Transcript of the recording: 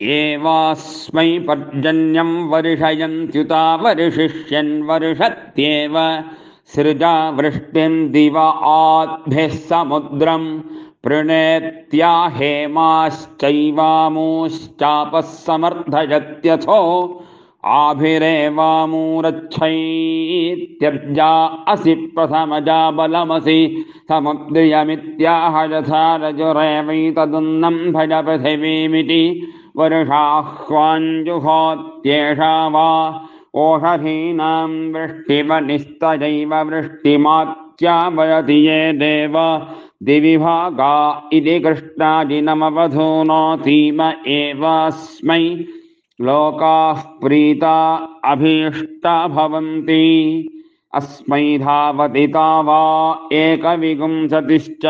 एवास्मै पर्जन्यं वर्षयन्त्युता वर्षिष्यन् वर्षत्येव सृजा वृष्टिं दिव आद्भिः समुद्रम् प्रणेत्या हेमाश्चैवामूश्चापः समर्थयत्यथो आभिरेवामूरच्छैत्यब्जा असि प्रथमजा बलमसि समुद्रियमित्याह यथा रजुरेवैतदुन्नं भज पृथिवीमिति वर्षाह्वाञ्जुहोत्येषा वा ओषधीनां वृष्टिवनिस्तजैव वृष्टिमात्यावयति ये देव। दिविभागा इति कृष्णाजिनमवधूनोतीम एवास्मै। लोकाः प्रीता अभीष्टा भवन्ति। अस्मै धावति वा एकविगुंसतिश्च।